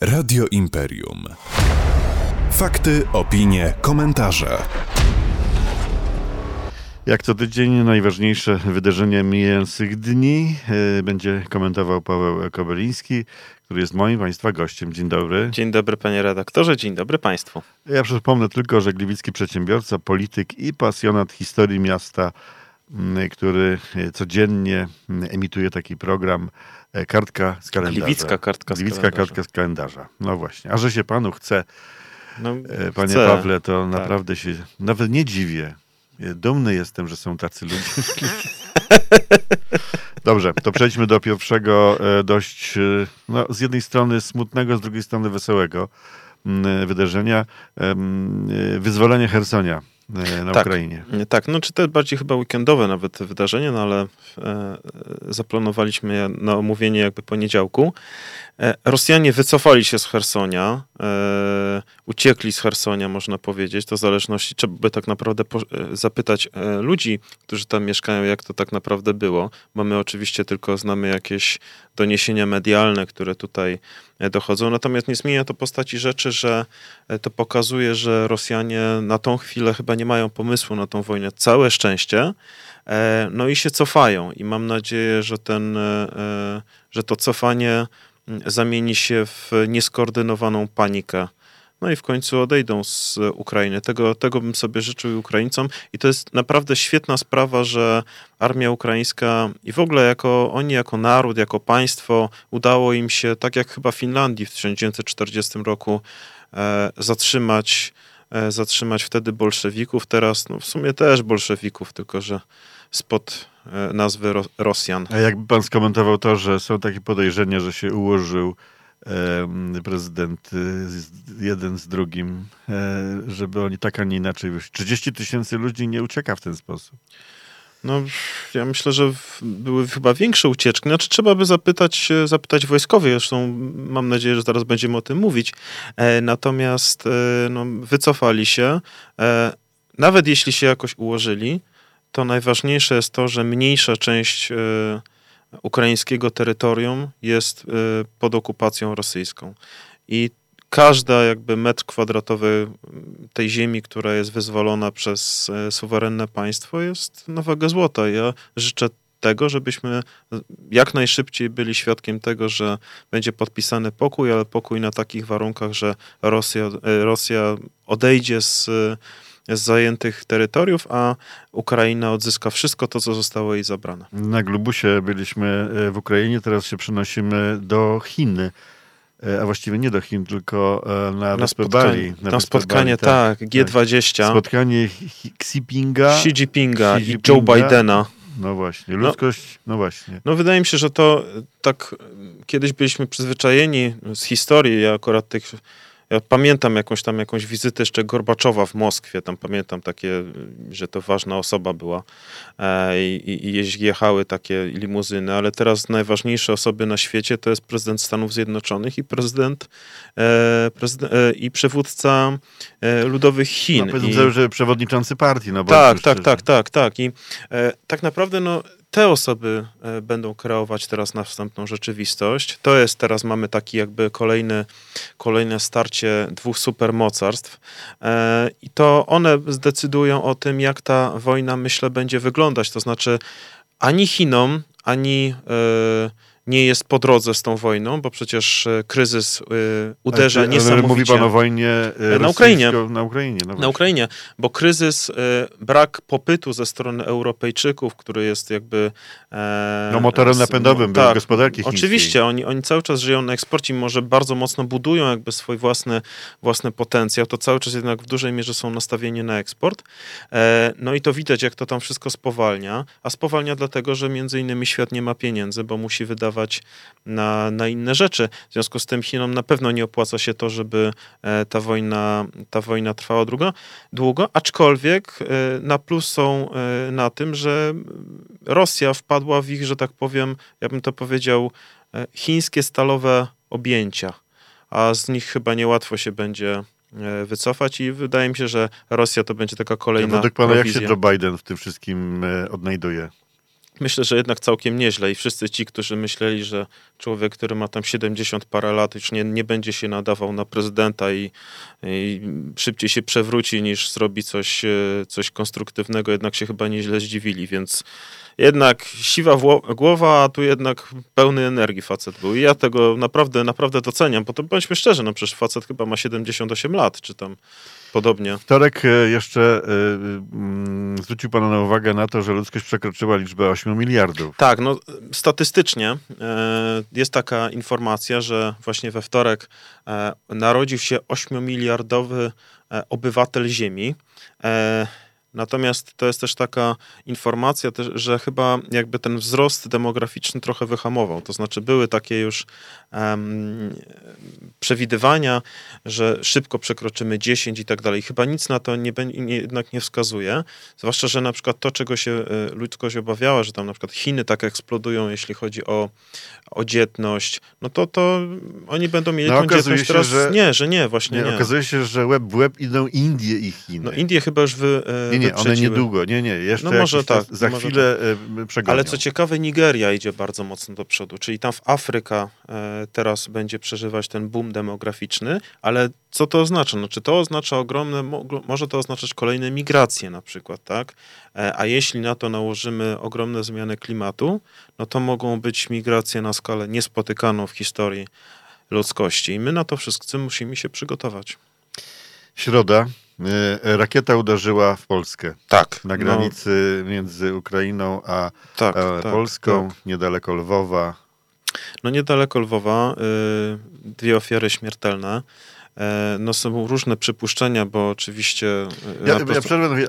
Radio Imperium. Fakty, opinie, komentarze. Jak co tydzień najważniejsze wydarzenia mijających dni e, będzie komentował Paweł Kobeliński, który jest moim Państwa gościem. Dzień dobry. Dzień dobry panie redaktorze, dzień dobry Państwu. Ja przypomnę tylko, że gliwicki przedsiębiorca, polityk i pasjonat historii miasta, który e, codziennie m, emituje taki program e, Kartka z kalendarza. Gliwicka kartka z Gliwicka kalendarza. kartka z kalendarza. No właśnie. A że się Panu chce, No, e, Panie chcę. Pawle, to Tak. naprawdę się nawet nie dziwię. Dumny jestem, że są tacy ludzie. Dobrze, to przejdźmy do pierwszego dość, no, z jednej strony smutnego, z drugiej strony wesołego mm, wydarzenia. Wyzwolenie Hersonia na Tak. Ukrainie. Nie, Tak, no czy to bardziej chyba weekendowe nawet wydarzenie, no ale e, zaplanowaliśmy je na omówienie jakby poniedziałku. E, Rosjanie wycofali się z Hersonia, e, uciekli z Hersonia, można powiedzieć. To w zależności, trzeba by tak naprawdę e, zapytać ludzi, którzy tam mieszkają, jak to tak naprawdę było. Bo my oczywiście tylko znamy jakieś doniesienia medialne, które tutaj dochodzą. Natomiast nie zmienia to postaci rzeczy, że to pokazuje, że Rosjanie na tą chwilę chyba nie mają pomysłu na tą wojnę. Całe szczęście. No i się cofają i mam nadzieję, że ten, że to cofanie zamieni się w nieskoordynowaną panikę. No i w końcu odejdą z Ukrainy. Tego, tego bym sobie życzył Ukraińcom. I to jest naprawdę świetna sprawa, że armia ukraińska i w ogóle jako oni, jako naród, jako państwo, udało im się, tak jak chyba Finlandii w 1940 roku, e, zatrzymać, e, zatrzymać wtedy bolszewików. Teraz no, w sumie też bolszewików, tylko że spod nazwy Ro- Rosjan. A jakby pan skomentował to, że są takie podejrzenia, że się ułożył prezydent y, jeden z drugim, e, żeby oni tak, a nie inaczej wyszli. 30 tysięcy ludzi nie ucieka w ten sposób. No, ja myślę, że były chyba większe ucieczki. Znaczy, trzeba by zapytać, e, zapytać wojskowych. Zresztą mam nadzieję, że zaraz będziemy o tym mówić. E, natomiast e, no, wycofali się. E, nawet jeśli się jakoś ułożyli, to najważniejsze jest to, że mniejsza część e, ukraińskiego terytorium jest e, pod okupacją rosyjską. I każda jakby metr kwadratowy tej ziemi, która jest wyzwolona przez e, suwerenne państwo, jest na wagę złota. Ja życzę tego, żebyśmy jak najszybciej byli świadkiem tego, że będzie podpisany pokój, ale pokój na takich warunkach, że Rosja, Rosja odejdzie z, z zajętych terytoriów, a Ukraina odzyska wszystko to, co zostało jej zabrane. Na Globusie byliśmy e, w Ukrainie, teraz się przenosimy do Chin. E, A właściwie nie do Chin, tylko e, na, Na spotkanie, na wyspę spotkanie Bali, tak, G20, Spotkanie Xi Jinpinga. Xi Jinpinga i Joe. Bidena. No właśnie, ludzkość, no właśnie. No wydaje mi się, że to tak kiedyś byliśmy przyzwyczajeni z historii, ja akurat tych, ja pamiętam jakąś tam jakąś wizytę jeszcze Gorbaczowa w Moskwie, tam pamiętam takie, że to ważna osoba była e, i, i, jechały takie limuzyny, ale teraz najważniejsze osoby na świecie to jest prezydent Stanów Zjednoczonych i prezydent, e, prezydent e, i przywódca ludowych Chin. No, powiedzmy I- że przewodniczący partii. No, tak, tak, tak, tak, tak. I tak naprawdę no, te osoby e, będą kreować teraz następną rzeczywistość. To jest teraz mamy taki jakby kolejny, kolejne starcie dwóch supermocarstw e, i to one zdecydują o tym, jak ta wojna, myślę, będzie wyglądać. To znaczy ani Chinom, ani e, nie jest po drodze z tą wojną, bo przecież e, kryzys e, uderza Ale- ale niesamowicie. Mówi pan o wojnie e, Na Ukrainie. Na Ukrainie, no Na. Ukrainie, bo kryzys, brak popytu ze strony Europejczyków, który jest jakby... No, motorem napędowym był gospodarki chińskiej. Oczywiście, oni, oni cały czas żyją na eksporcie, mimo że bardzo mocno budują jakby swój własny, własny potencjał, to cały czas jednak w dużej mierze są nastawieni na eksport. No i to widać, jak to tam wszystko spowalnia, a spowalnia dlatego, że między innymi świat nie ma pieniędzy, bo musi wydawać na, na inne rzeczy. W związku z tym Chinom na pewno nie opłaca się to, żeby e, ta wojna, ta wojna trwała długo, długo aczkolwiek e, na plus są e, na tym, że Rosja wpadła w ich, że tak powiem, ja bym to powiedział, chińskie stalowe objęcia, a z nich chyba niełatwo się będzie wycofać i wydaje mi się, że Rosja to będzie taka kolejna Według pana jak się prowizja. Joe Biden w tym wszystkim odnajduje? Myślę, że jednak całkiem nieźle i wszyscy ci, którzy myśleli, że człowiek, który ma tam 70 parę lat, już nie, nie będzie się nadawał na prezydenta i, i szybciej się przewróci niż zrobi coś, e, coś konstruktywnego, jednak się chyba nieźle zdziwili, więc jednak siwa głowa, a tu jednak pełny energii facet był. I ja tego naprawdę, naprawdę doceniam, bo to bądźmy szczerzy, no przecież facet chyba ma 78 lat, czy tam podobnie. Wtorek e, jeszcze y, zwrócił Pan na uwagę na to, że ludzkość przekroczyła liczbę 8 miliardów. Tak, no statystycznie y, jest taka informacja, że właśnie we wtorek narodził się 8 miliardowy obywatel Ziemi. Natomiast to jest też taka informacja, że chyba jakby ten wzrost demograficzny trochę wyhamował. To znaczy były takie już przewidywania, że szybko przekroczymy 10 i tak dalej. Chyba nic na to nie, nie, jednak nie wskazuje. Zwłaszcza, że na przykład to, czego się e, ludzkość obawiała, że tam na przykład Chiny tak eksplodują, jeśli chodzi o, o dzietność, no to, to oni będą mieli no, tą dzietność się, teraz. Że, nie, że nie, właśnie nie, nie. Okazuje się, że web w web idą Indie i Chiny. No Indie chyba już wy, e, Nie, nie, one niedługo. Nie, nie, jeszcze no może tak, za chwilę tak. przegonią. Ale co ciekawe, Nigeria idzie bardzo mocno do przodu, czyli tam w Afryka e, teraz będzie przeżywać ten boom demograficzny, ale co to oznacza? No, czy to oznacza ogromne, może to oznaczać kolejne migracje na przykład, tak? E, a jeśli na to nałożymy ogromne zmiany klimatu, no to mogą być migracje na skalę niespotykaną w historii ludzkości i my na to wszyscy musimy się przygotować. Środa. E, rakieta uderzyła w Polskę. Tak. Na no. granicy no, między Ukrainą a tak, tak, Polską, tak. niedaleko Lwowa. No niedaleko Lwowa, y, dwie ofiary śmiertelne. E, no są różne przypuszczenia, bo oczywiście... Y, ja, ja, ja przerwę,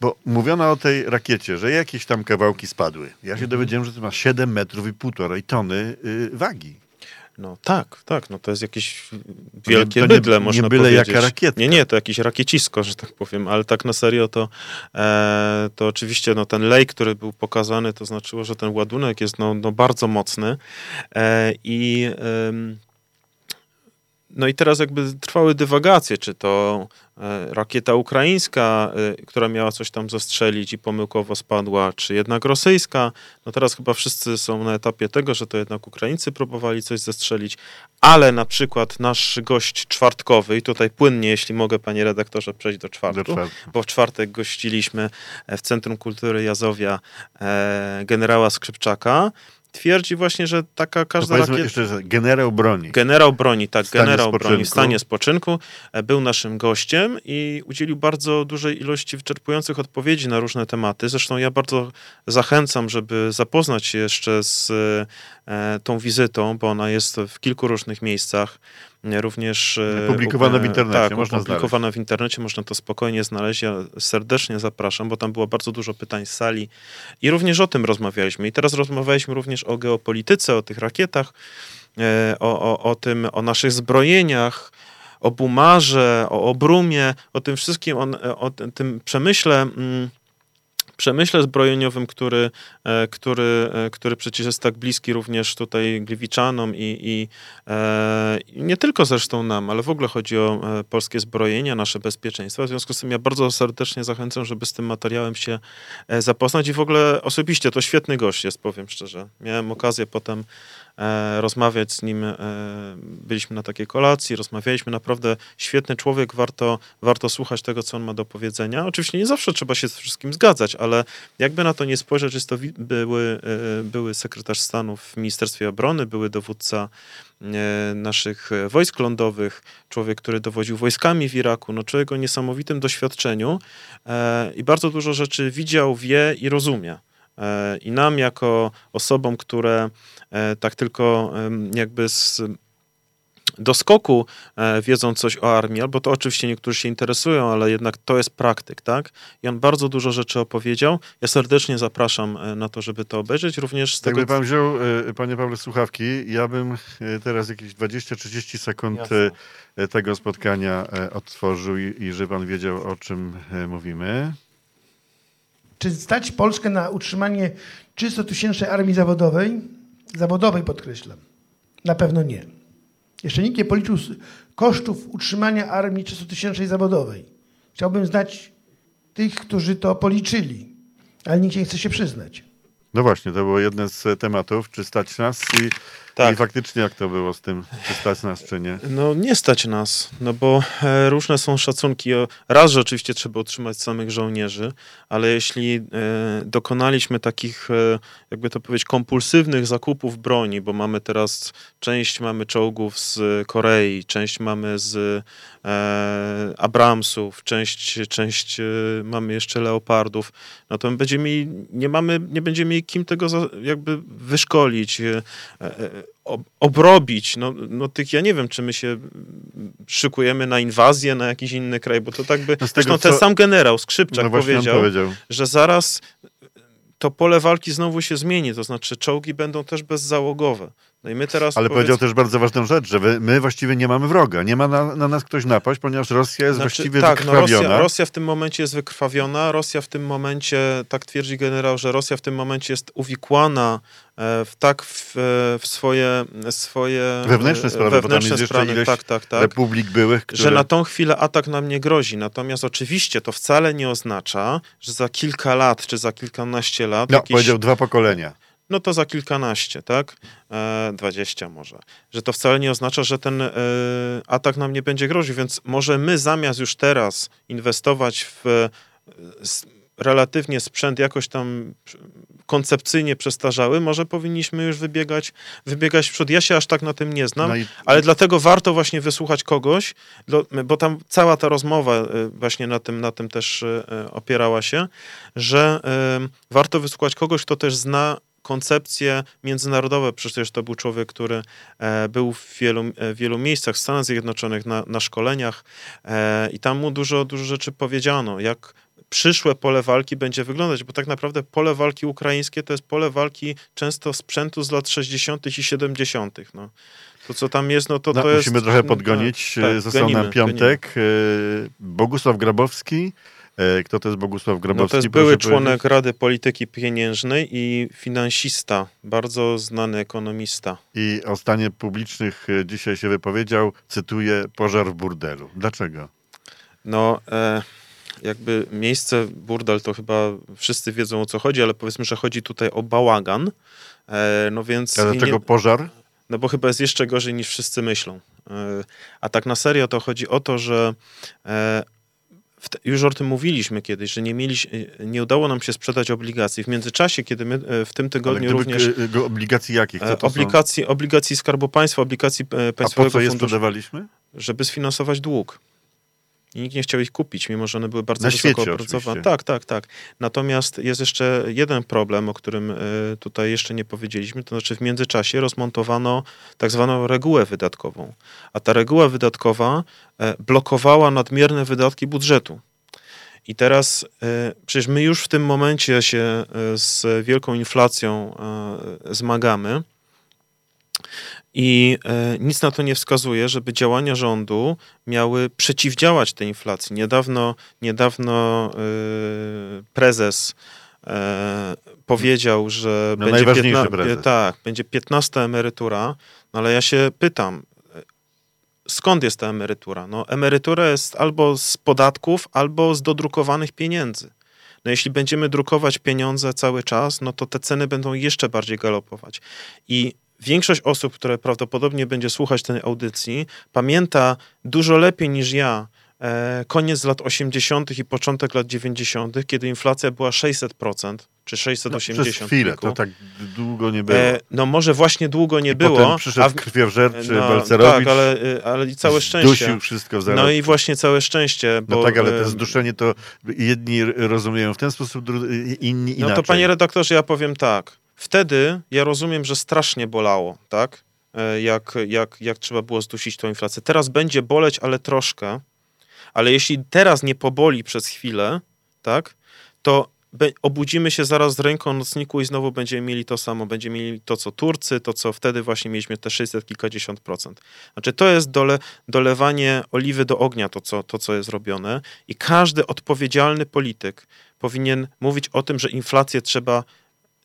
bo mówiono o tej rakiecie, że jakieś tam kawałki spadły. Ja się mhm. dowiedziałem, że to ma 7 metrów i półtorej tony y, wagi. No tak, tak, no to jest jakieś wielkie nie, bydle, nie, można nie byle powiedzieć. jaka. Nie, nie, to jakieś rakiecisko, że tak powiem, ale tak na serio to, e, to oczywiście no, ten lej, który był pokazany, to znaczyło, że ten ładunek jest no, no bardzo mocny e, i... E, no i teraz jakby trwały dywagacje, czy to e, rakieta ukraińska, e, która miała coś tam zastrzelić i pomyłkowo spadła, czy jednak rosyjska. No teraz chyba wszyscy są na etapie tego, że to jednak Ukraińcy próbowali coś zestrzelić, ale na przykład nasz gość czwartkowy, i tutaj płynnie, jeśli mogę, panie redaktorze, przejść do czwartku, do czwartku. bo w czwartek gościliśmy w Centrum Kultury Jazowia e, generała Skrzypczaka, twierdzi właśnie, że taka każda rakieta... jeszcze, generał broni. Generał broni, tak, generał broni w stanie spoczynku e, był naszym gościem i udzielił bardzo dużej ilości wyczerpujących odpowiedzi na różne tematy. Zresztą ja bardzo zachęcam, żeby zapoznać się jeszcze z e, tą wizytą, bo ona jest w kilku różnych miejscach również... E, publikowane w internecie, tak, można publikowane znaleźć. w internecie, można to spokojnie znaleźć. Ja serdecznie zapraszam, bo tam było bardzo dużo pytań z sali i również o tym rozmawialiśmy. I teraz rozmawialiśmy również o geopolityce, o tych rakietach, e, o, o, o tym, o naszych zbrojeniach, o bumarze, o obrumie, o tym wszystkim, o, o tym przemyśle mm, przemyśle zbrojeniowym, który, e, który, e, który przecież jest tak bliski również tutaj Gliwiczanom i, i, e, nie tylko zresztą nam, ale w ogóle chodzi o polskie zbrojenia, nasze bezpieczeństwo. W związku z tym ja bardzo serdecznie zachęcam, żeby z tym materiałem się zapoznać i w ogóle osobiście to świetny gość jest, powiem szczerze. Miałem okazję potem rozmawiać z nim. E, byliśmy na takiej kolacji, rozmawialiśmy. Naprawdę świetny człowiek, warto, warto słuchać tego, co on ma do powiedzenia. Oczywiście nie zawsze trzeba się z wszystkim zgadzać, ale jakby na to nie spojrzeć, jest to były, e, były sekretarz stanu w Ministerstwie Obrony, były dowódca naszych wojsk lądowych, człowiek, który dowodził wojskami w Iraku, no człowiek o niesamowitym doświadczeniu i bardzo dużo rzeczy widział, wie i rozumie. I nam, jako osobom, które e, tak tylko jakby z doskoku e, wiedzą coś o armii, albo to oczywiście niektórzy się interesują, ale jednak to jest praktyk, tak? I on bardzo dużo rzeczy opowiedział. Ja serdecznie zapraszam e, na to, żeby to obejrzeć, również z tego... Jakby pan wziął, panie Pawle, słuchawki, ja bym teraz jakieś 20-30 sekund Jasne. tego spotkania odtworzył i, i żeby pan wiedział, o czym mówimy. Czy stać Polskę na utrzymanie 300-tysięcznej armii zawodowej? Zawodowej podkreślam. Na pewno nie. Jeszcze nikt nie policzył kosztów utrzymania armii 300-tysięcznej zawodowej. Chciałbym znać tych, którzy to policzyli. Ale nikt nie chce się przyznać. No właśnie, to było jedne z tematów, czy stać nas i, Tak. i faktycznie jak to było z tym, czy stać nas, czy nie. No nie stać nas, no bo e, różne są szacunki. O- Raz, że oczywiście trzeba utrzymać samych żołnierzy, ale jeśli e, dokonaliśmy takich, e, jakby to powiedzieć, kompulsywnych zakupów broni, bo mamy teraz, część mamy czołgów z Korei, część mamy z e, Abramsów, część, część e, mamy jeszcze Leopardów, no to my będziemy mieli, nie mamy, nie będziemy mieli kim tego za, jakby wyszkolić, e, e, ob- obrobić. No, no tych, ja nie wiem, czy my się szykujemy na inwazję na jakiś inny kraj, bo to tak by... No z tego, ten co- sam generał Skrzypczak No powiedział, powiedział. że zaraz to pole walki znowu się zmieni, to znaczy czołgi będą też bezzałogowe. No i my teraz Ale powiedz- powiedział też bardzo ważną rzecz, że my właściwie nie mamy wroga. Nie ma na, na nas ktoś napaść, ponieważ Rosja jest Znaczy, właściwie tak, no wykrwawiona. Rosja, Rosja w tym momencie jest wykrwawiona. Rosja w tym momencie, tak twierdzi generał, że Rosja w tym momencie jest uwikłana e, w tak w, e, w swoje, swoje Wewnętrzne e, sprawy, bo wewnętrzne jeszcze sprawy, tak, tak, tak. Republik byłych, które... Że na tą chwilę atak nam nie grozi. Natomiast oczywiście to wcale nie oznacza, że za kilka lat czy za kilkanaście lat No, jakiś, powiedział dwa pokolenia. No to za kilkanaście, tak? E, 20 może. Że to wcale nie oznacza, że ten e, atak nam nie będzie groził, więc może my zamiast już teraz inwestować w e, relatywnie sprzęt jakoś tam koncepcyjnie przestarzały, może powinniśmy już wybiegać, wybiegać w przód. Ja się aż tak na tym nie znam, No i- ale dlatego warto właśnie wysłuchać kogoś, bo tam cała ta rozmowa właśnie na tym, na tym też opierała się, że warto wysłuchać kogoś, kto też zna koncepcje międzynarodowe. Przecież to był człowiek, który e, był w wielu, e, wielu miejscach w Stanach Zjednoczonych na, na szkoleniach e, i tam mu dużo, dużo rzeczy powiedziano, jak przyszłe pole walki będzie wyglądać, bo tak naprawdę pole walki ukraińskie to jest pole walki często sprzętu z lat 60. i 70. No. To, co tam jest, no to No, to jest... musimy trochę no, podgonić. tak, tak, Został gonimy, nam piątek. E, Bogusław Grabowski. E, Kto to jest Bogusław Grabowski? No to jest były powiedzieć? członek Rady Polityki Pieniężnej i finansista, bardzo znany ekonomista. I o stanie publicznych e, dzisiaj się wypowiedział, cytuję, pożar w burdelu. Dlaczego? No, e, jakby miejsce burdel to chyba wszyscy wiedzą o co chodzi, ale powiedzmy, że chodzi tutaj o bałagan. E, no więc. A dlaczego nie, pożar? no bo chyba jest jeszcze gorzej niż wszyscy myślą. E, a tak na serio to chodzi o to, że e, już o tym mówiliśmy kiedyś, że nie, mieliś, nie udało nam się sprzedać obligacji. W międzyczasie, kiedy my e, w tym tygodniu również. go- obligacji jakich? Co e, to są? Obligacji, obligacji Skarbu Państwa, obligacji e, A po Państwowego co je Funduszu, sprzedawaliśmy? żeby sfinansować dług. I nikt nie chciał ich kupić, mimo że one były bardzo Na wysoko opracowane. Tak, tak, tak. Natomiast jest jeszcze jeden problem, o którym e, tutaj jeszcze nie powiedzieliśmy, to znaczy w międzyczasie rozmontowano tak zwaną regułę wydatkową. A ta reguła wydatkowa e, blokowała nadmierne wydatki budżetu. I teraz e, przecież my już w tym momencie się e, z wielką inflacją e, zmagamy. I nic na to nie wskazuje, żeby działania rządu miały przeciwdziałać tej inflacji. Niedawno, niedawno prezes powiedział, że No, będzie, najważniejszy piętna- prezes. tak, będzie 15 emerytura, no ale ja się pytam, skąd jest ta emerytura? No, emerytura jest albo z podatków, albo z dodrukowanych pieniędzy. No jeśli będziemy drukować pieniądze cały czas, no to te ceny będą jeszcze bardziej galopować. I większość osób, które prawdopodobnie będzie słuchać tej audycji, pamięta dużo lepiej niż ja koniec lat 80. i początek lat 90., kiedy inflacja była 600% czy No, 680. przez chwilę, to tak długo nie było. E, no może właśnie długo nie I było. potem przyszedł a w- krwiożerczy no, Balcerowicz. Tak, ale, y, ale i całe szczęście. Dusił wszystko w No zarodku. i właśnie całe szczęście. Bo, No tak, ale e, to zduszenie to jedni rozumieją w ten sposób, inni inaczej. No to panie redaktorze, ja powiem tak. Wtedy ja rozumiem, że strasznie bolało, tak? E, Jak, jak, jak trzeba było zdusić tą inflację. Teraz będzie boleć, ale troszkę. Ale jeśli teraz nie poboli przez chwilę, tak? To obudzimy się zaraz z ręką nocniku i znowu będziemy mieli to samo. Będziemy mieli to, co Turcy, to, co wtedy właśnie mieliśmy te 600 kilkadziesiąt procent. Znaczy to jest dole, dolewanie oliwy do ognia, to co, to, co jest robione. I każdy odpowiedzialny polityk powinien mówić o tym, że inflację trzeba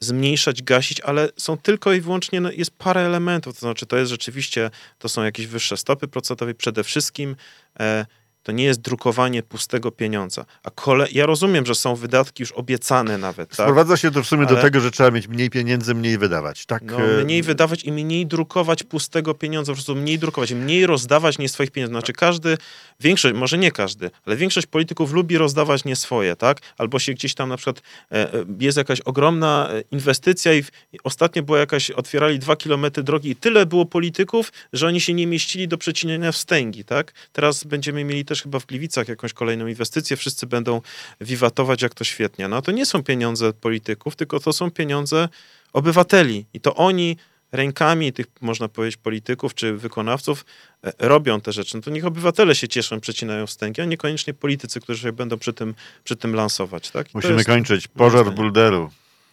zmniejszać, gasić, ale są tylko i wyłącznie, no, jest parę elementów, to znaczy to jest rzeczywiście, to są jakieś wyższe stopy procentowe, przede wszystkim e, To nie jest drukowanie pustego pieniądza. A kole... ja rozumiem, że są wydatki już obiecane nawet. Tak? Sprowadza się to w sumie do Ale- tego, że trzeba mieć mniej pieniędzy, mniej wydawać. Tak, No, e, mniej wydawać i mniej drukować pustego pieniądza, po prostu mniej drukować, mniej rozdawać nie swoich pieniędzy. Znaczy każdy, większość, może nie każdy, ale większość polityków lubi rozdawać nie swoje, tak? Albo się gdzieś tam na przykład e, e, jest jakaś ogromna inwestycja i, w, ostatnio była jakaś, otwierali dwa kilometry drogi i tyle było polityków, że oni się nie mieścili do przecinania wstęgi, tak? Teraz będziemy mieli też chyba w Gliwicach jakąś kolejną inwestycję, wszyscy będą wiwatować, jak to świetnie. No to nie są pieniądze polityków, tylko to są pieniądze obywateli i to oni rękami tych, można powiedzieć, polityków czy wykonawców e, robią te rzeczy. No to niech obywatele się cieszą, przecinają wstęgi, a niekoniecznie politycy, którzy się będą przy tym, przy tym lansować. Tak? Musimy jest- kończyć. Pożar. Bulderu.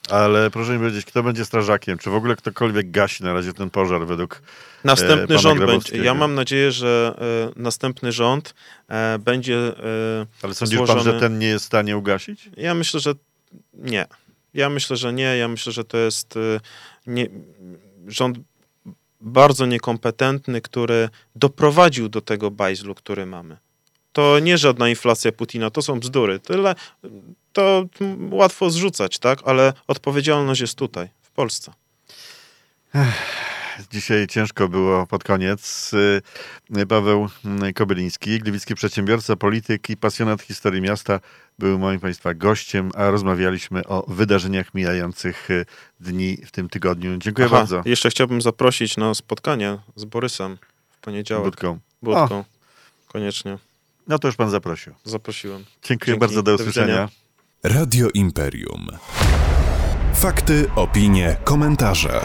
Ale proszę mi powiedzieć, kto będzie strażakiem? Czy w ogóle ktokolwiek gasi na razie ten pożar według... Następny pana rząd będzie. Ja mam nadzieję, że e, następny rząd e, będzie. E, Ale sądzisz pan, że Złożony- ten nie jest w stanie ugasić? ja myślę, że nie. Ja myślę, że nie. Ja myślę, że to jest e, nie, rząd bardzo niekompetentny, który doprowadził do tego bajzlu, który mamy. To nie żadna inflacja Putina, to są bzdury. Tyle, to łatwo zrzucać, tak? Ale odpowiedzialność jest tutaj, w Polsce. Dzisiaj ciężko było pod koniec. Y, Paweł Kobyliński, gliwicki przedsiębiorca, polityk i pasjonat historii miasta, był moim Państwa gościem, a rozmawialiśmy o wydarzeniach mijających y, dni w tym tygodniu. Dziękuję Aha, bardzo. Jeszcze chciałbym zaprosić na spotkanie z Borysem w poniedziałek. Budką. Budką. Koniecznie. No to już Pan zaprosił. Zaprosiłem. Dziękuję Dzięki. bardzo, do usłyszenia. Radio Imperium. Fakty, opinie, komentarze.